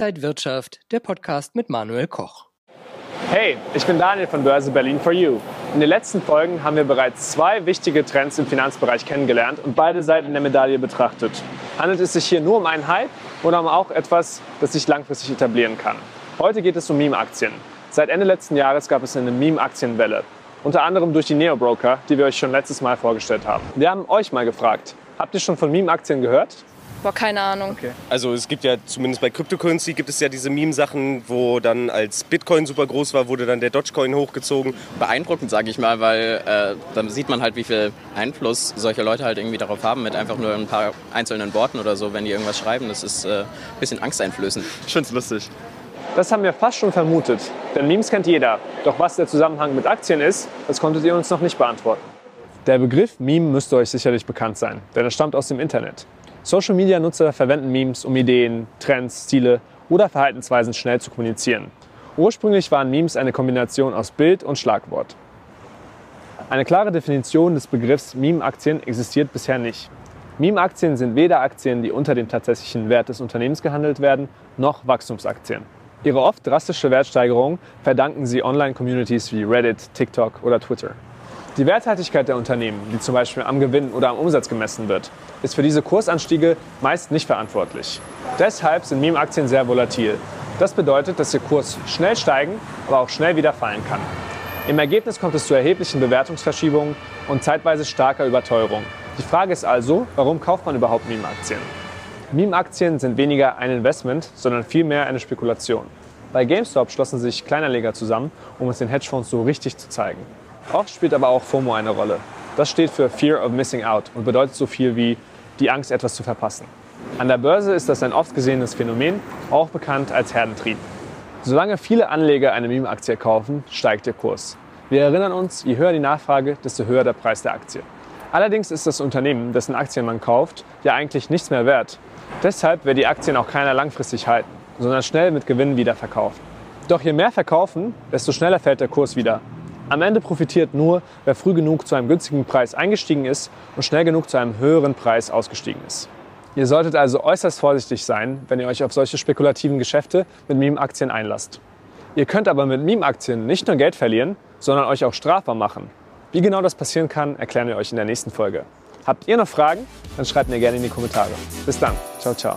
Inside Wirtschaft, der Podcast mit Manuel Koch. Hey, ich bin Daniel von Börse Berlin for You. In den letzten Folgen haben wir bereits zwei wichtige Trends im Finanzbereich kennengelernt und beide Seiten der Medaille betrachtet. Handelt es sich hier nur um einen Hype oder um auch etwas, das sich langfristig etablieren kann? Heute geht es um Meme-Aktien. Seit Ende letzten Jahres gab es eine Meme-Aktienwelle. Unter anderem durch die Neo-Broker, die wir euch schon letztes Mal vorgestellt haben. Wir haben euch mal gefragt, habt ihr schon von Meme-Aktien gehört? Boah, keine Ahnung. Okay. Also es gibt ja zumindest bei Cryptocurrency gibt es ja diese Meme-Sachen, wo dann als Bitcoin super groß war, wurde dann der Dogecoin hochgezogen. Beeindruckend, sage ich mal, weil äh, dann sieht man halt, wie viel Einfluss solche Leute halt irgendwie darauf haben mit einfach nur ein paar einzelnen Worten oder so, wenn die irgendwas schreiben. Das ist äh, ein bisschen angsteinflößend. Ich find's lustig. Das haben wir fast schon vermutet, denn Memes kennt jeder. Doch was der Zusammenhang mit Aktien ist, das konntet ihr uns noch nicht beantworten. Der Begriff Meme müsste euch sicherlich bekannt sein, denn er stammt aus dem Internet. Social-Media-Nutzer verwenden Memes, um Ideen, Trends, Ziele oder Verhaltensweisen schnell zu kommunizieren. Ursprünglich waren Memes eine Kombination aus Bild und Schlagwort. Eine klare Definition des Begriffs Meme-Aktien existiert bisher nicht. Meme-Aktien sind weder Aktien, die unter dem tatsächlichen Wert des Unternehmens gehandelt werden, noch Wachstumsaktien. Ihre oft drastische Wertsteigerung verdanken sie Online-Communities wie Reddit, TikTok oder Twitter. Die Werthaltigkeit der Unternehmen, die zum Beispiel am Gewinn oder am Umsatz gemessen wird, ist für diese Kursanstiege meist nicht verantwortlich. Deshalb sind Meme-Aktien sehr volatil. Das bedeutet, dass ihr Kurs schnell steigen, aber auch schnell wieder fallen kann. Im Ergebnis kommt es zu erheblichen Bewertungsverschiebungen und zeitweise starker Überteuerung. Die Frage ist also, warum kauft man überhaupt Meme-Aktien? Meme-Aktien sind weniger ein Investment, sondern vielmehr eine Spekulation. Bei GameStop schlossen sich Kleinanleger zusammen, um es den Hedgefonds so richtig zu zeigen. Oft spielt aber auch FOMO eine Rolle. Das steht für Fear of Missing Out und bedeutet so viel wie die Angst, etwas zu verpassen. An der Börse ist das ein oft gesehenes Phänomen, auch bekannt als Herdentrieb. Solange viele Anleger eine Meme-Aktie kaufen, steigt der Kurs. Wir erinnern uns, je höher die Nachfrage, desto höher der Preis der Aktie. Allerdings ist das Unternehmen, dessen Aktien man kauft, ja eigentlich nichts mehr wert. Deshalb wird die Aktien auch keiner langfristig halten, sondern schnell mit Gewinn wieder verkaufen. Doch je mehr verkaufen, desto schneller fällt der Kurs wieder. Am Ende profitiert nur, wer früh genug zu einem günstigen Preis eingestiegen ist und schnell genug zu einem höheren Preis ausgestiegen ist. Ihr solltet also äußerst vorsichtig sein, wenn ihr euch auf solche spekulativen Geschäfte mit Meme-Aktien einlasst. Ihr könnt aber mit Meme-Aktien nicht nur Geld verlieren, sondern euch auch strafbar machen. Wie genau das passieren kann, erklären wir euch in der nächsten Folge. Habt ihr noch Fragen? Dann schreibt mir gerne in die Kommentare. Bis dann. Ciao, ciao.